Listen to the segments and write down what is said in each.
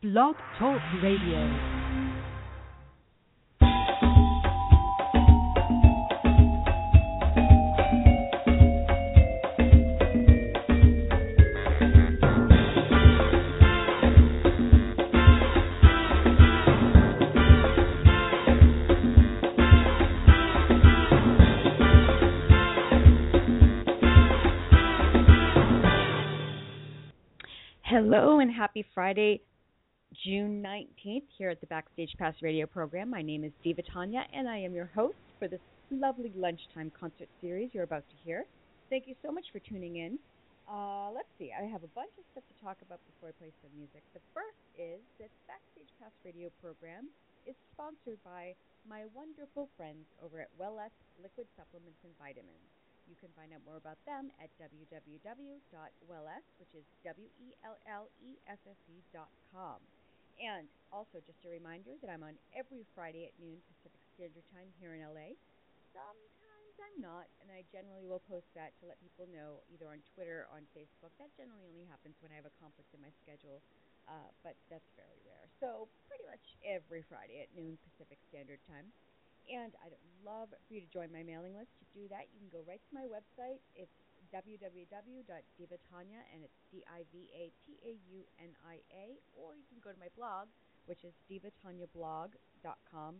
Blog Talk Radio. Hello and happy Friday, June 19th, here at the Backstage Pass radio program. My name is Diva Taunia, and I am your host for this lovely lunchtime concert series you're about to hear. Thank you so much for tuning in. Uh, let's see, I have a bunch of stuff to talk about before I play some music. The first is that Backstage Pass radio program is sponsored by my wonderful friends over at Wellesse Liquid Supplements and Vitamins. You can find out more about them at www.wellesse, which is W-E-L-L-E-S-S-E dot com. And also, just a reminder that I'm on every Friday at noon Pacific Standard Time here in LA. Sometimes I'm not, and I generally will post that to let people know either on Twitter or on Facebook. That generally only happens when I have a conflict in my schedule, uh, but that's very rare. So, pretty much every Friday at noon Pacific Standard Time. And I'd love for you to join my mailing list. To do that, you can go right to my website. It's www.divataunia, and it's D-I-V-A-T-A-U-N-I-A, or you can go to my blog, which is divatauniablog.com.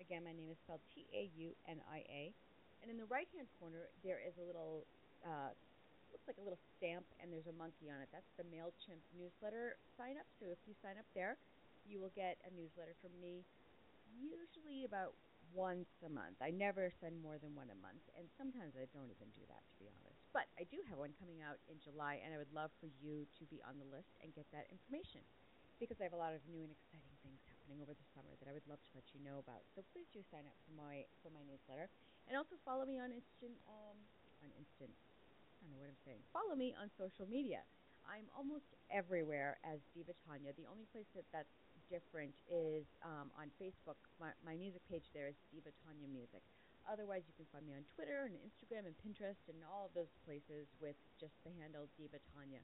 Again, my name is spelled T-A-U-N-I-A. And in the right-hand corner, there is a little, uh, looks like a little stamp, and there's a monkey on it. That's the MailChimp newsletter sign up. So if you sign up there, you will get a newsletter from me, usually about once a month. I never send more than one a month, and sometimes I don't even do that, to be honest. But I do have one coming out in July, and I would love for you to be on the list and get that information because I have a lot of new and exciting things happening over the summer that I would love to let you know about. So please do sign up for my for my newsletter, and also follow me on instant um, on instant. I don't know what I'm saying. Follow me on social media. I'm almost everywhere as Diva Taunia. The only place that that's different is um, on Facebook. My, my music page there is Diva Taunia Music. Otherwise, you can find me on Twitter and Instagram and Pinterest and all of those places with just the handle Diva Taunia.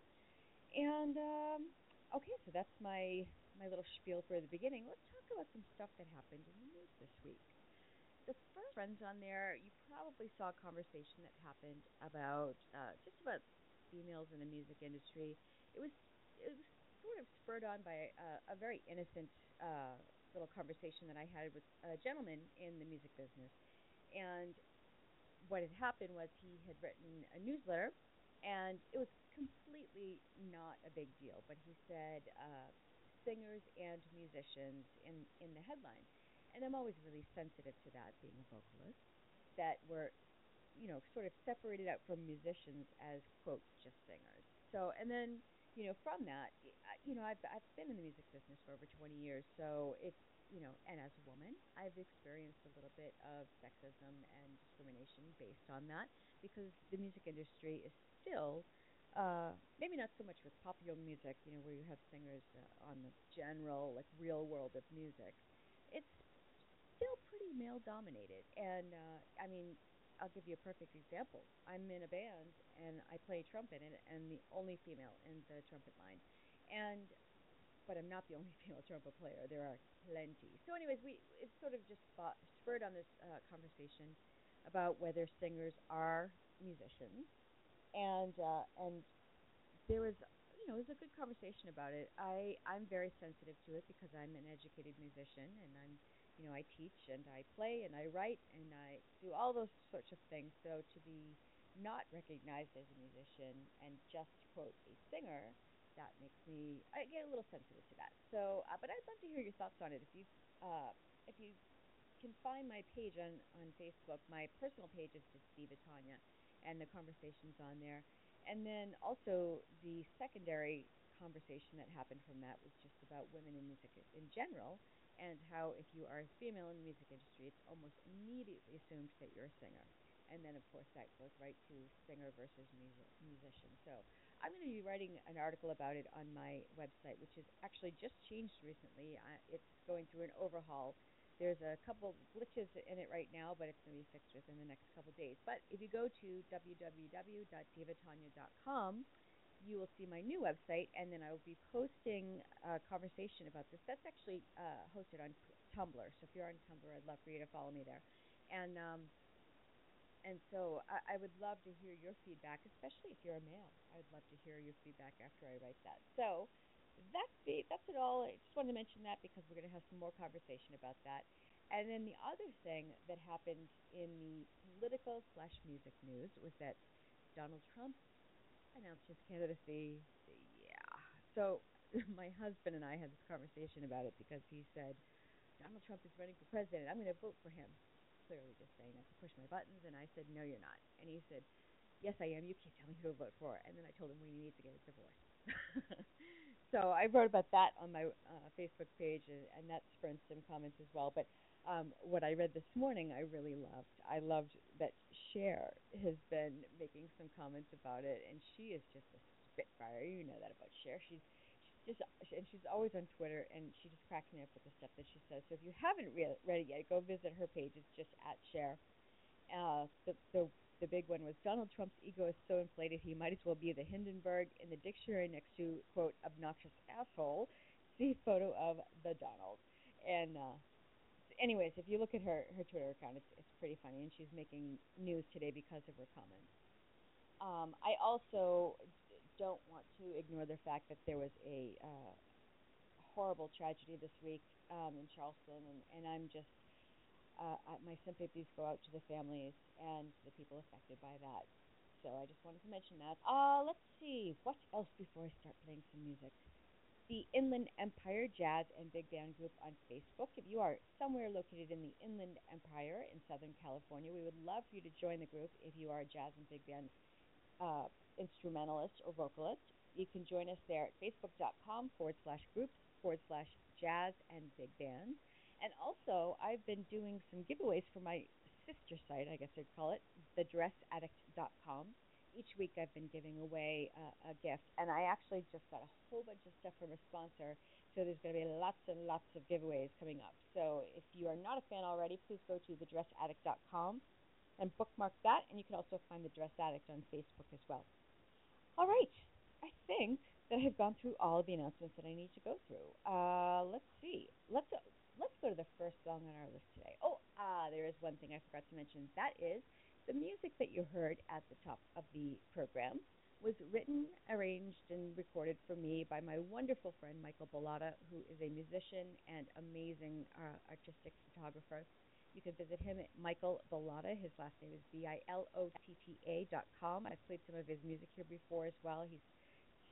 And um, okay, so that's my my little spiel for the beginning. Let's talk about some stuff that happened in the news this week. The first friends on there, you probably saw a conversation that happened about uh, just about females in the music industry. It was it was sort of spurred on by a, a very innocent uh, little conversation that I had with a gentleman in the music business. And what had happened was he had written a newsletter, and it was completely not a big deal. But he said uh, singers and musicians in in the headline, and I'm always really sensitive to that, being a vocalist, that were you know, sort of separated out from musicians as quote just singers. So, and then you know, from that, you know, I've I've been in the music business for over 20 years, so it's you know, and as a woman, I've experienced a little bit of sexism and discrimination based on that because the music industry is still uh, maybe not so much with popular music, you know, where you have singers uh, on the general, like real world of music. It's still pretty male dominated, and uh, I mean, I'll give you a perfect example. I'm in a band and I play trumpet and, and the only female in the trumpet line. And but I'm not the only female trumpet player. There are plenty. So, anyways, we it sort of just spot, spurred on this uh, conversation about whether singers are musicians, and uh, and there was you know it was a good conversation about it. I I'm very sensitive to it because I'm an educated musician and I'm you know, I teach and I play and I write and I do all those sorts of things. So to be not recognized as a musician and just quote a singer, that makes me I get a little sensitive to that. So, uh, but I'd love to hear your thoughts on it. If you uh, if you can find my page on on Facebook, my personal page is just Diva Taunia, and the conversations on there. And then also the secondary conversation that happened from that was just about women in music in general and how if you are a female in the music industry, it's almost immediately assumed that you're a singer. And then, of course, that goes right to singer versus music, musician. So I'm going to be writing an article about it on my website, which is actually just changed recently. Uh, it's going through an overhaul. There's a couple glitches in it right now, but it's going to be fixed within the next couple days. But if you go to www.divataunia.com, you will see my new website, and then I will be posting a conversation about this. That's actually uh, hosted on Tumblr. So if you're on Tumblr, I'd love for you to follow me there. And um, and so I, I would love to hear your feedback, especially if you're a male. I would love to hear your feedback after I write that. So that's the, that's it all. I just wanted to mention that because we're going to have some more conversation about that. And then the other thing that happened in the political slash music news was that Donald Trump announced his candidacy. Yeah. So my husband and I had this conversation about it because he said Donald Trump is running for president. I'm going to vote for him clearly just saying not to push my buttons. And I said, no, you're not. And he said, yes, I am. You can't tell me who to vote for. And then I told him we need to get a divorce. so I wrote about that on my uh, Facebook page, and, and that spurned some comments as well. But um, what I read this morning, I really loved. I loved that Cher has been making some comments about it, and she is just a spitfire. You know that about Cher. She's just and she's always on Twitter, and she just cracks me up with the stuff that she says. So if you haven't re- read it yet, go visit her page. It's just at Cher. Uh, the the the big one was Donald Trump's ego is so inflated he might as well be the Hindenburg in the dictionary next to quote obnoxious asshole. See photo of the Donald. And uh, anyways, if you look at her her Twitter account, it's it's pretty funny, and she's making news today because of her comments. Um, I also don't want to ignore the fact that there was a uh, horrible tragedy this week um, in Charleston, and, and I'm just uh, my sympathies go out to the families and the people affected by that. So I just wanted to mention that. Uh, let's see what else before I start playing some music. The Inland Empire Jazz and Big Band Group on Facebook. If you are somewhere located in the Inland Empire in Southern California, we would love for you to join the group if you are a jazz and big band uh, instrumentalist or vocalist, you can join us there at facebook.com forward slash groups forward slash jazz and big band. And also, I've been doing some giveaways for my sister site, I guess I'd call it, thedressaddict.com. Each week I've been giving away uh, a gift, and I actually just got a whole bunch of stuff from a sponsor, so there's going to be lots and lots of giveaways coming up. So if you are not a fan already, please go to thedressaddict.com and bookmark that, and you can also find the Dress Addict on Facebook as well. All right. I think that I've gone through all of the announcements that I need to go through. Uh, let's see. Let's uh, let's go to the first song on our list today. Oh, ah, there is one thing I forgot to mention. That is the music that you heard at the top of the program was written, arranged, and recorded for me by my wonderful friend Michael Bilotta, who is a musician and amazing uh, artistic photographer. You can visit him at Michael Bilotta. His last name is B I L O T T A dot com. I've played some of his music here before as well. He's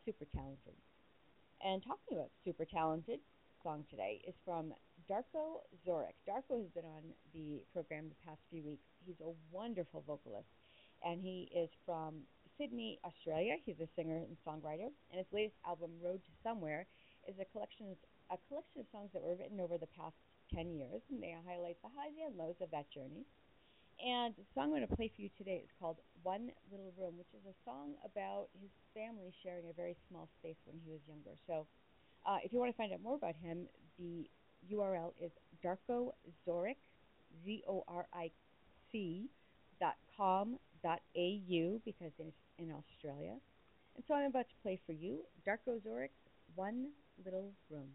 super talented. And talking about super talented, song today is from Darko Zoric. Darko has been on the program the past few weeks. He's a wonderful vocalist, and he is from Sydney, Australia. He's a singer and songwriter, and his latest album, Road to Somewhere, is a collection a collection of songs that were written over the past 10 years, and they highlight the highs and lows of that journey. And the song I'm going to play for you today is called One Little Room, which is a song about his family sharing a very small space when he was younger. So uh, if you want to find out more about him, the URL is Darko Zoric, Z O R I C dot com dot au because it's in Australia. And so I'm about to play for you Darko Zoric's One Little Room.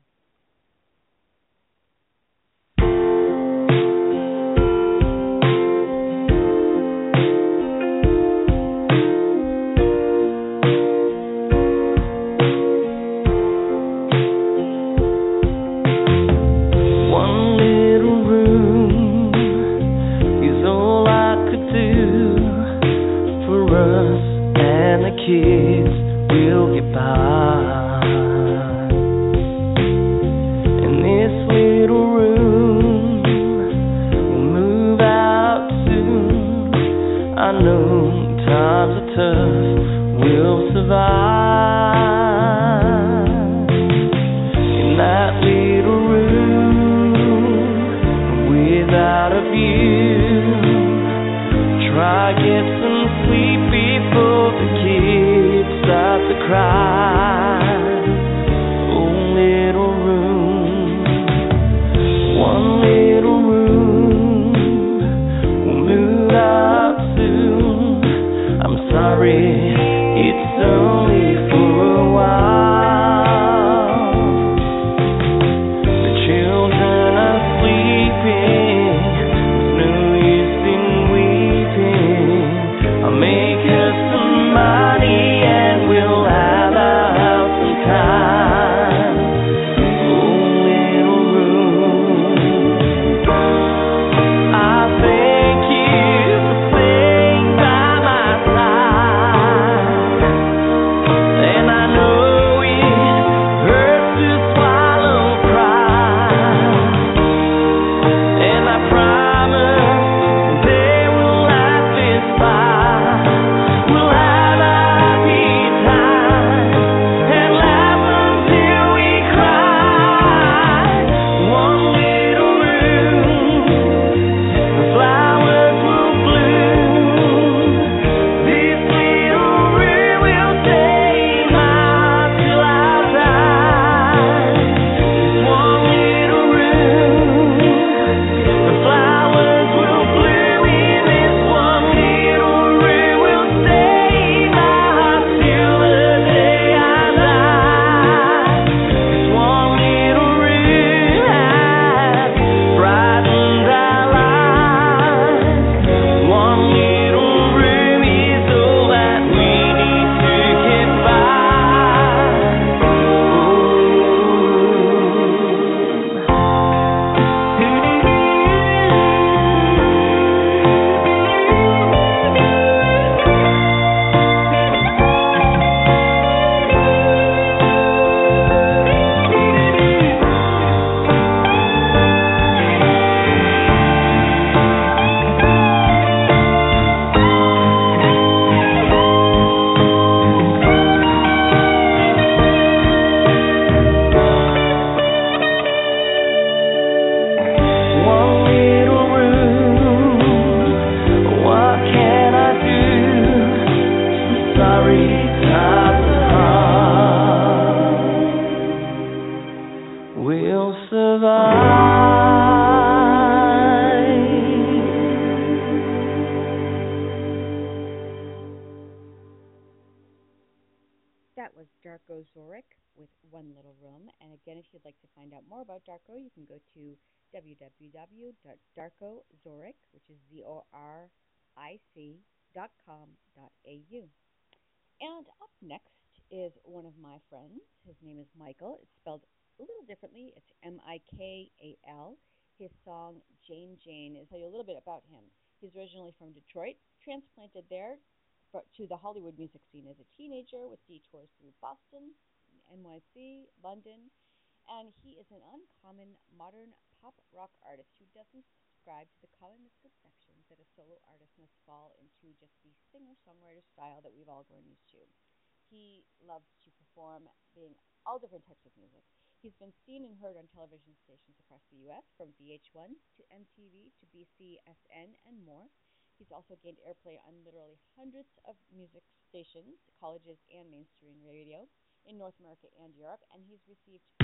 Was Darko Zoric with One Little Room. And again, if you'd like to find out more about Darko, you can go to www.darkozoric, which is Z O R I C dot com dot au. And up next is one of my friends. His name is Michael. It's spelled a little differently. It's M I K A L. His song Jane Jane is tell you a little bit about him. He's originally from Detroit, transplanted there to the Hollywood music scene as a teenager with detours through Boston, NYC, London, and he is an uncommon modern pop rock artist who doesn't subscribe to the common misconceptions that a solo artist must fall into just the singer songwriter style that we've all grown used to. He loves to perform being all different types of music. He's been seen and heard on television stations across the U.S., from VH1 to MTV to BCSN and more. He's also gained airplay on literally hundreds of music stations, colleges, and mainstream radio in North America and Europe, and he's received.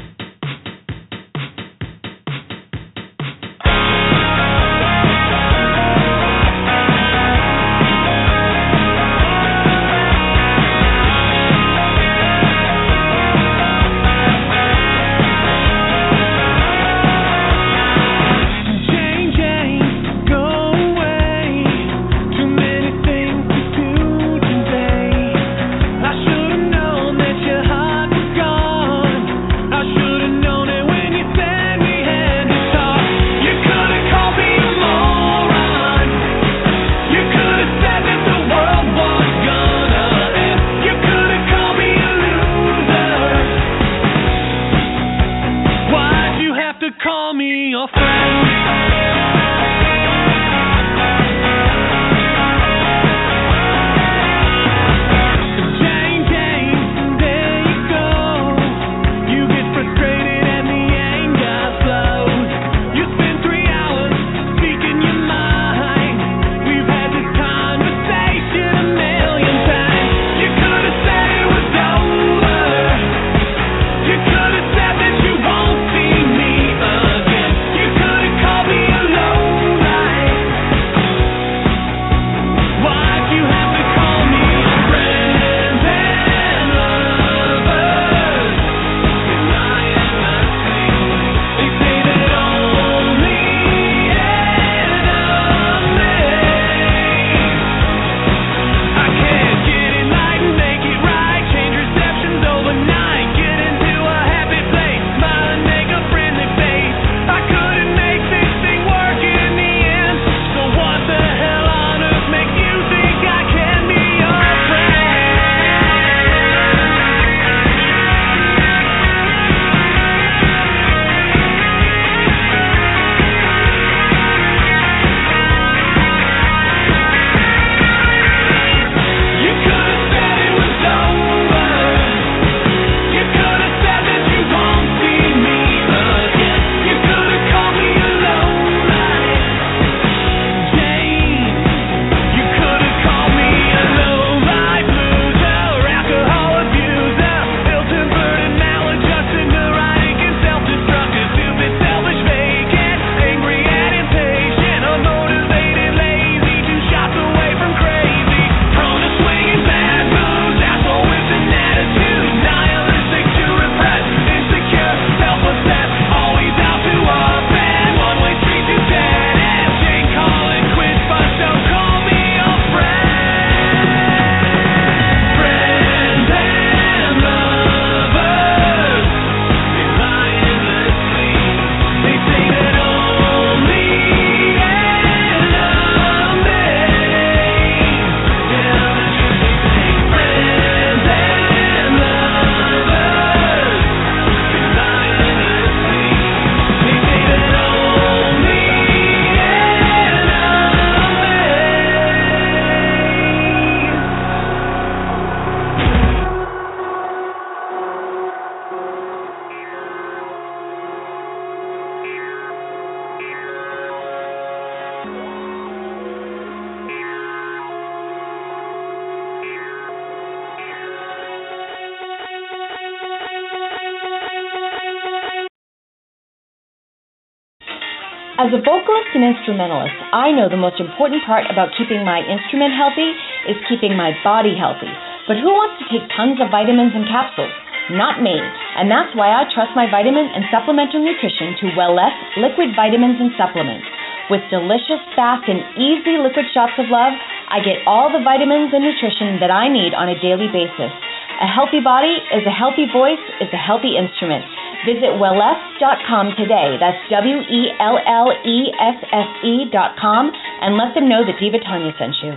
As a vocalist and instrumentalist, I know the most important part about keeping my instrument healthy is keeping my body healthy. But who wants to take tons of vitamins and capsules? Not me. And that's why I trust my vitamin and supplemental nutrition to Wellesse liquid vitamins and supplements. With delicious, fast, and easy liquid shots of love, I get all the vitamins and nutrition that I need on a daily basis. A healthy body is a healthy voice, is a healthy instrument. Visit wellesse.com today. That's W E L L E S S E.com and let them know that Diva Taunia sent you.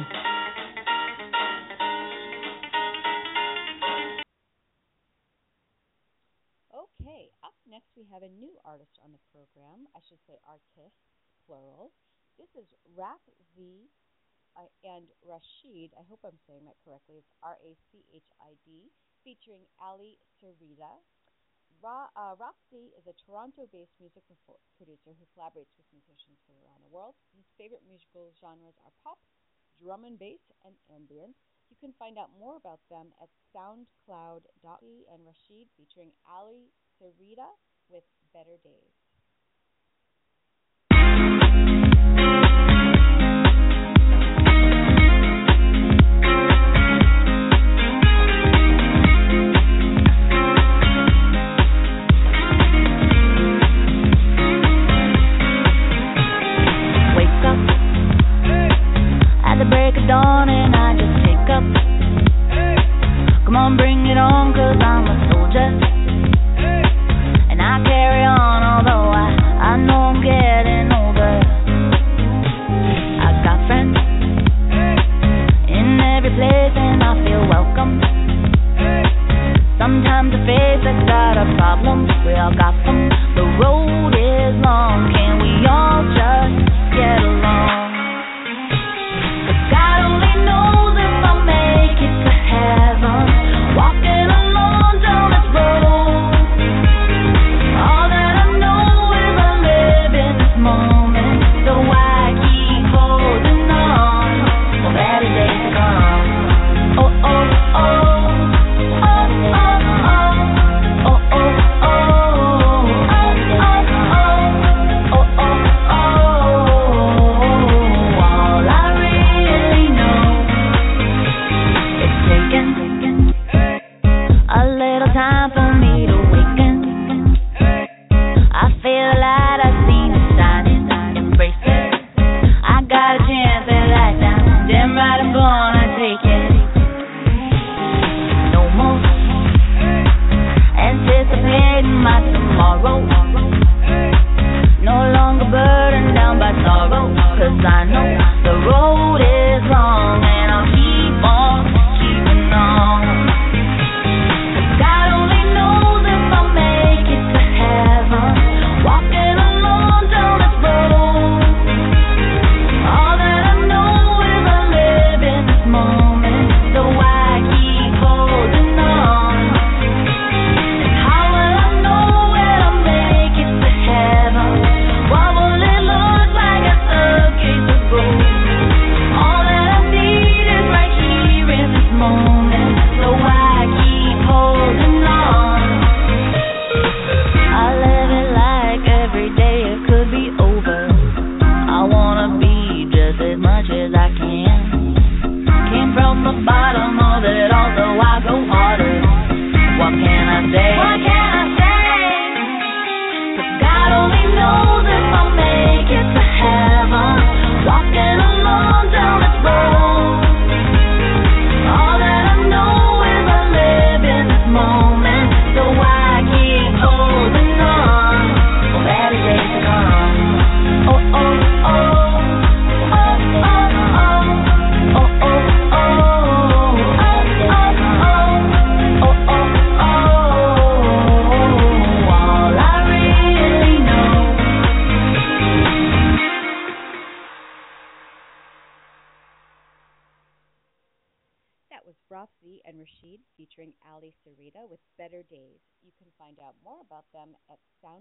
Okay, up next we have a new artist on the program. I should say artist, plural. This is Raf Z uh, and Rachid. I hope I'm saying that correctly. It's R A C H I D, featuring Ally Sereda. Ra, uh, Raf Z is a Toronto-based music pro- producer who collaborates with musicians from around the world. His favorite musical genres are pop, drum and bass, and ambient. You can find out more about them at SoundCloud.e and Rachid featuring Ally Sereda with Better Days.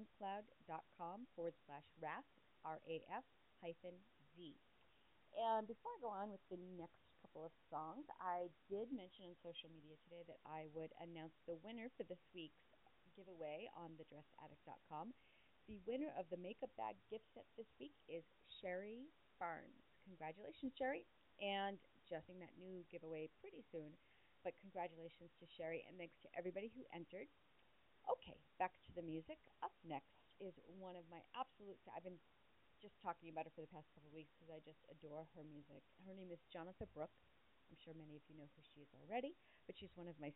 soundcloud.com forward slash RAF, R-A-F hyphen Z. And before I go on with the next couple of songs, I did mention on social media today that I would announce the winner for this week's giveaway on thedressaddict.com. The winner of the makeup bag gift set this week is Sherry Barnes. Congratulations, Sherry. And just in that new giveaway pretty soon. But congratulations to Sherry and thanks to everybody who entered. Okay, back to the music. Up next is one of my absolute. I've been just talking about her for the past couple of weeks because I just adore her music. Her name is Jonatha Brooke. I'm sure many of you know who she is already, but she's one of my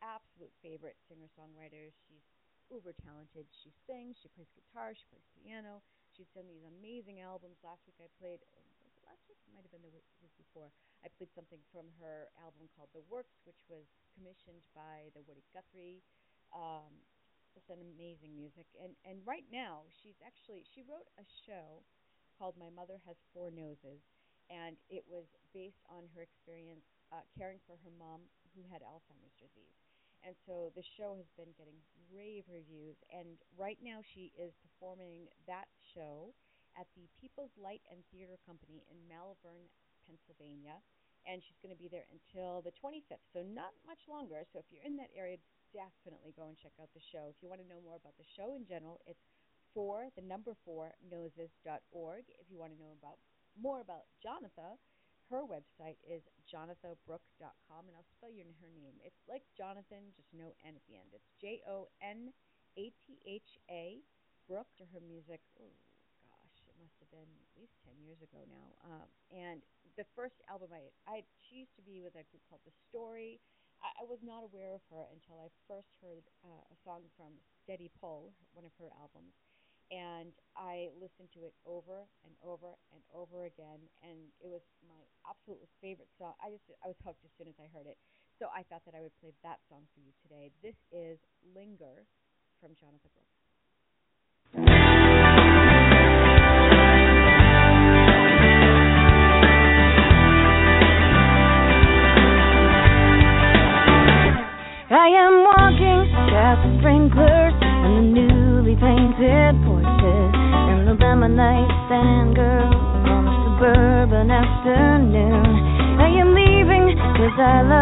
absolute favorite singer songwriters. She's uber talented. She sings, she plays guitar, she plays piano. She's done these amazing albums. Last week I played, oh, it last week? Might have been the week before. I played something from her album called The Works, which was commissioned by the Woody Guthrie. Um, just an amazing music. And and right now she's actually she wrote a show called My Mother Has Four Noses, and it was based on her experience uh, caring for her mom who had Alzheimer's disease. And so the show has been getting rave reviews. And right now she is performing that show at the People's Light and Theater Company in Malvern, Pennsylvania. And she's going to be there until the 25th, so not much longer. So if you're in that area, definitely go and check out the show. If you want to know more about the show in general, it's for the number four noses.org. If you want to know about more about Jonatha, her website is jonathabrooke.com, and I'll spell your, her name. It's like Jonathan, just no N at the end. It's J O N A T H A Brooke. To her music, oh gosh, it must have been at least ten years ago now. Um, and the first album I, I she used to be with a group called The Story. I, I was not aware of her until I first heard uh, a song from Steady Pull, one of her albums and I listened to it over and over and over again, and it was my absolute favorite song. I just I was hooked as soon as I heard it, so I thought that I would play that song for you today. This is "Linger" from Jonatha Brooke. The sprinklers and the newly painted porches and the lemonade stand girl on a suburban afternoon. I am leaving 'cause I love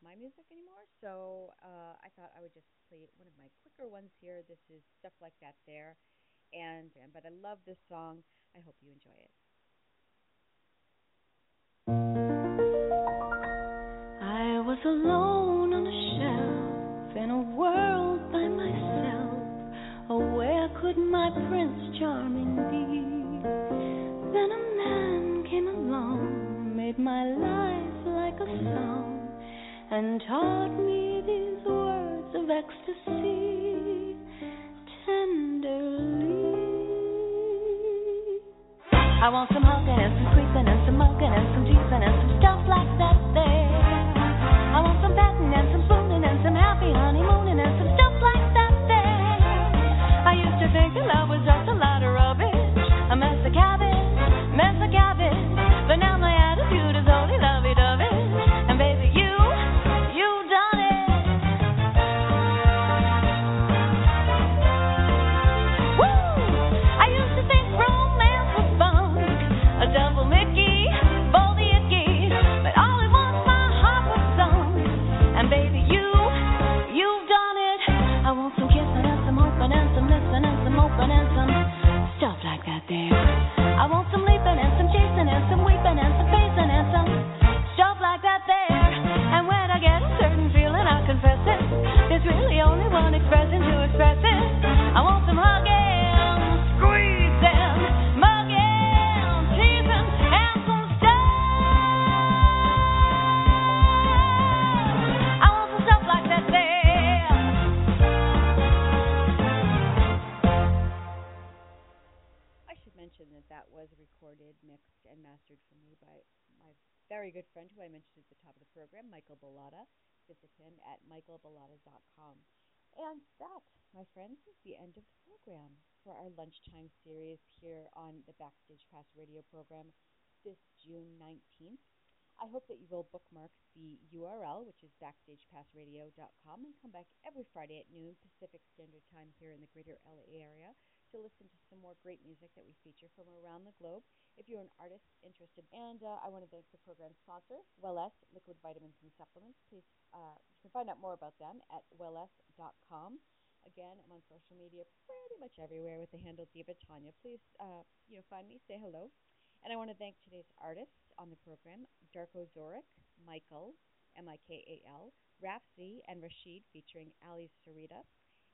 my music anymore, so uh, I thought I would just play one of my quicker ones here. This is stuff like that there, and but I love this song. I hope you enjoy it. I was alone on a shelf in a world by myself. Oh, where could my Prince Charming be? Then a man came along, made my life like a song, and taught me these words of ecstasy tenderly. I want some hugging and some creeping and some mugging and some teasing and some stuff like that there. I want some patting and some spooning and some happy honeymooning and some stuff like that there. I used to think that love was just a lot of And that, my friends, is the end of the program for our lunchtime series here on the Backstage Pass radio program this June 19th. I hope that you will bookmark the URL, which is backstagepassradio.com, and come back every Friday at noon Pacific Standard Time here in the greater LA area to listen to some more great music that we feature from around the globe. If you're an artist interested, and uh, I want to thank the program sponsor, Wellesse Liquid Vitamins and Supplements. Please, uh, you can find out more about them at wellesse.com. Again, I'm on social media pretty much everywhere with the handle Diva Taunia. Please, uh, you know, find me, say hello. And I want to thank today's artists on the program, Darko Zoric, Mikal, M-I-K-A-L, Raf Z, and Rachid featuring Ally Sereda,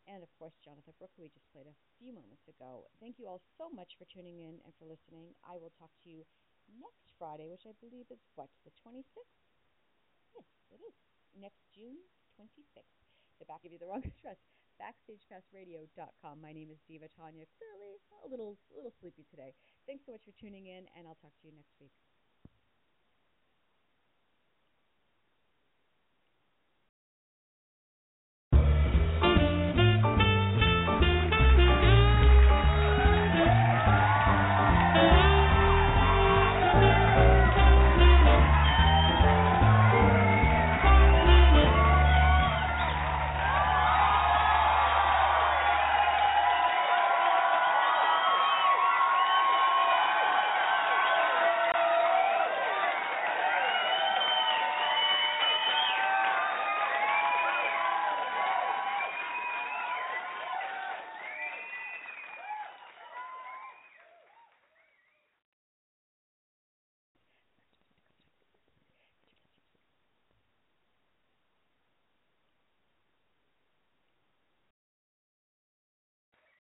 and of course Jonatha Brooke, we just played a few moments ago. Thank you all so much for tuning in and for listening. I will talk to you next Friday, which I believe is what, the 26th? Yes, it is. Next June 26th. The back give you the wrong address. BackstagePassRadio.com. My name is Diva Taunia. Clearly a little a little sleepy today. Thanks so much for tuning in, and I'll talk to you next week.